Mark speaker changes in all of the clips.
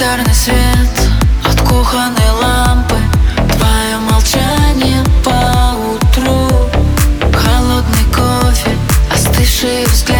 Speaker 1: Янтарный свет от кухонной лампы. Твое молчание по утру Холодный кофе, остывшие взгляды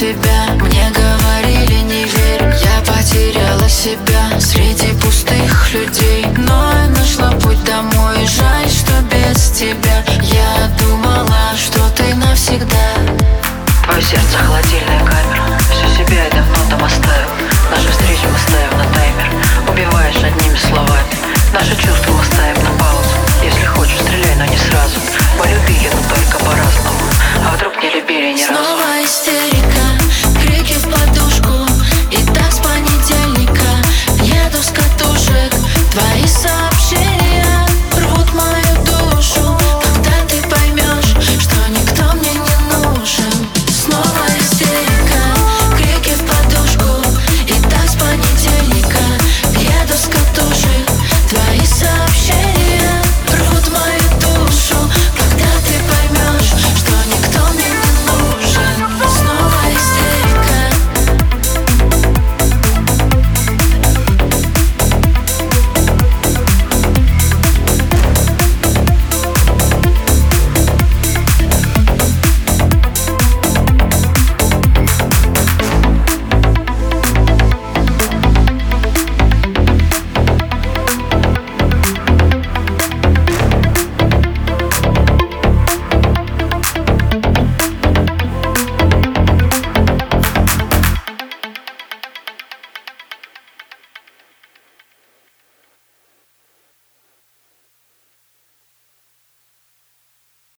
Speaker 1: тебя Мне говорили не верь. Я потеряла себя Среди пустых людей. Но я нашла ну путь домой. Жаль, что без тебя. Я думала, что ты навсегда.
Speaker 2: Твое сердце холодильная камера. Всю себя я давно там оставил
Speaker 1: Наши
Speaker 2: встречи мы ставим на таймер. Убиваешь одними словами. Наши чувства мы ставим на паузу. Если хочешь, стреляй, но не сразу. Полюбили, но только по-разному. А вдруг не любили
Speaker 1: ни разу?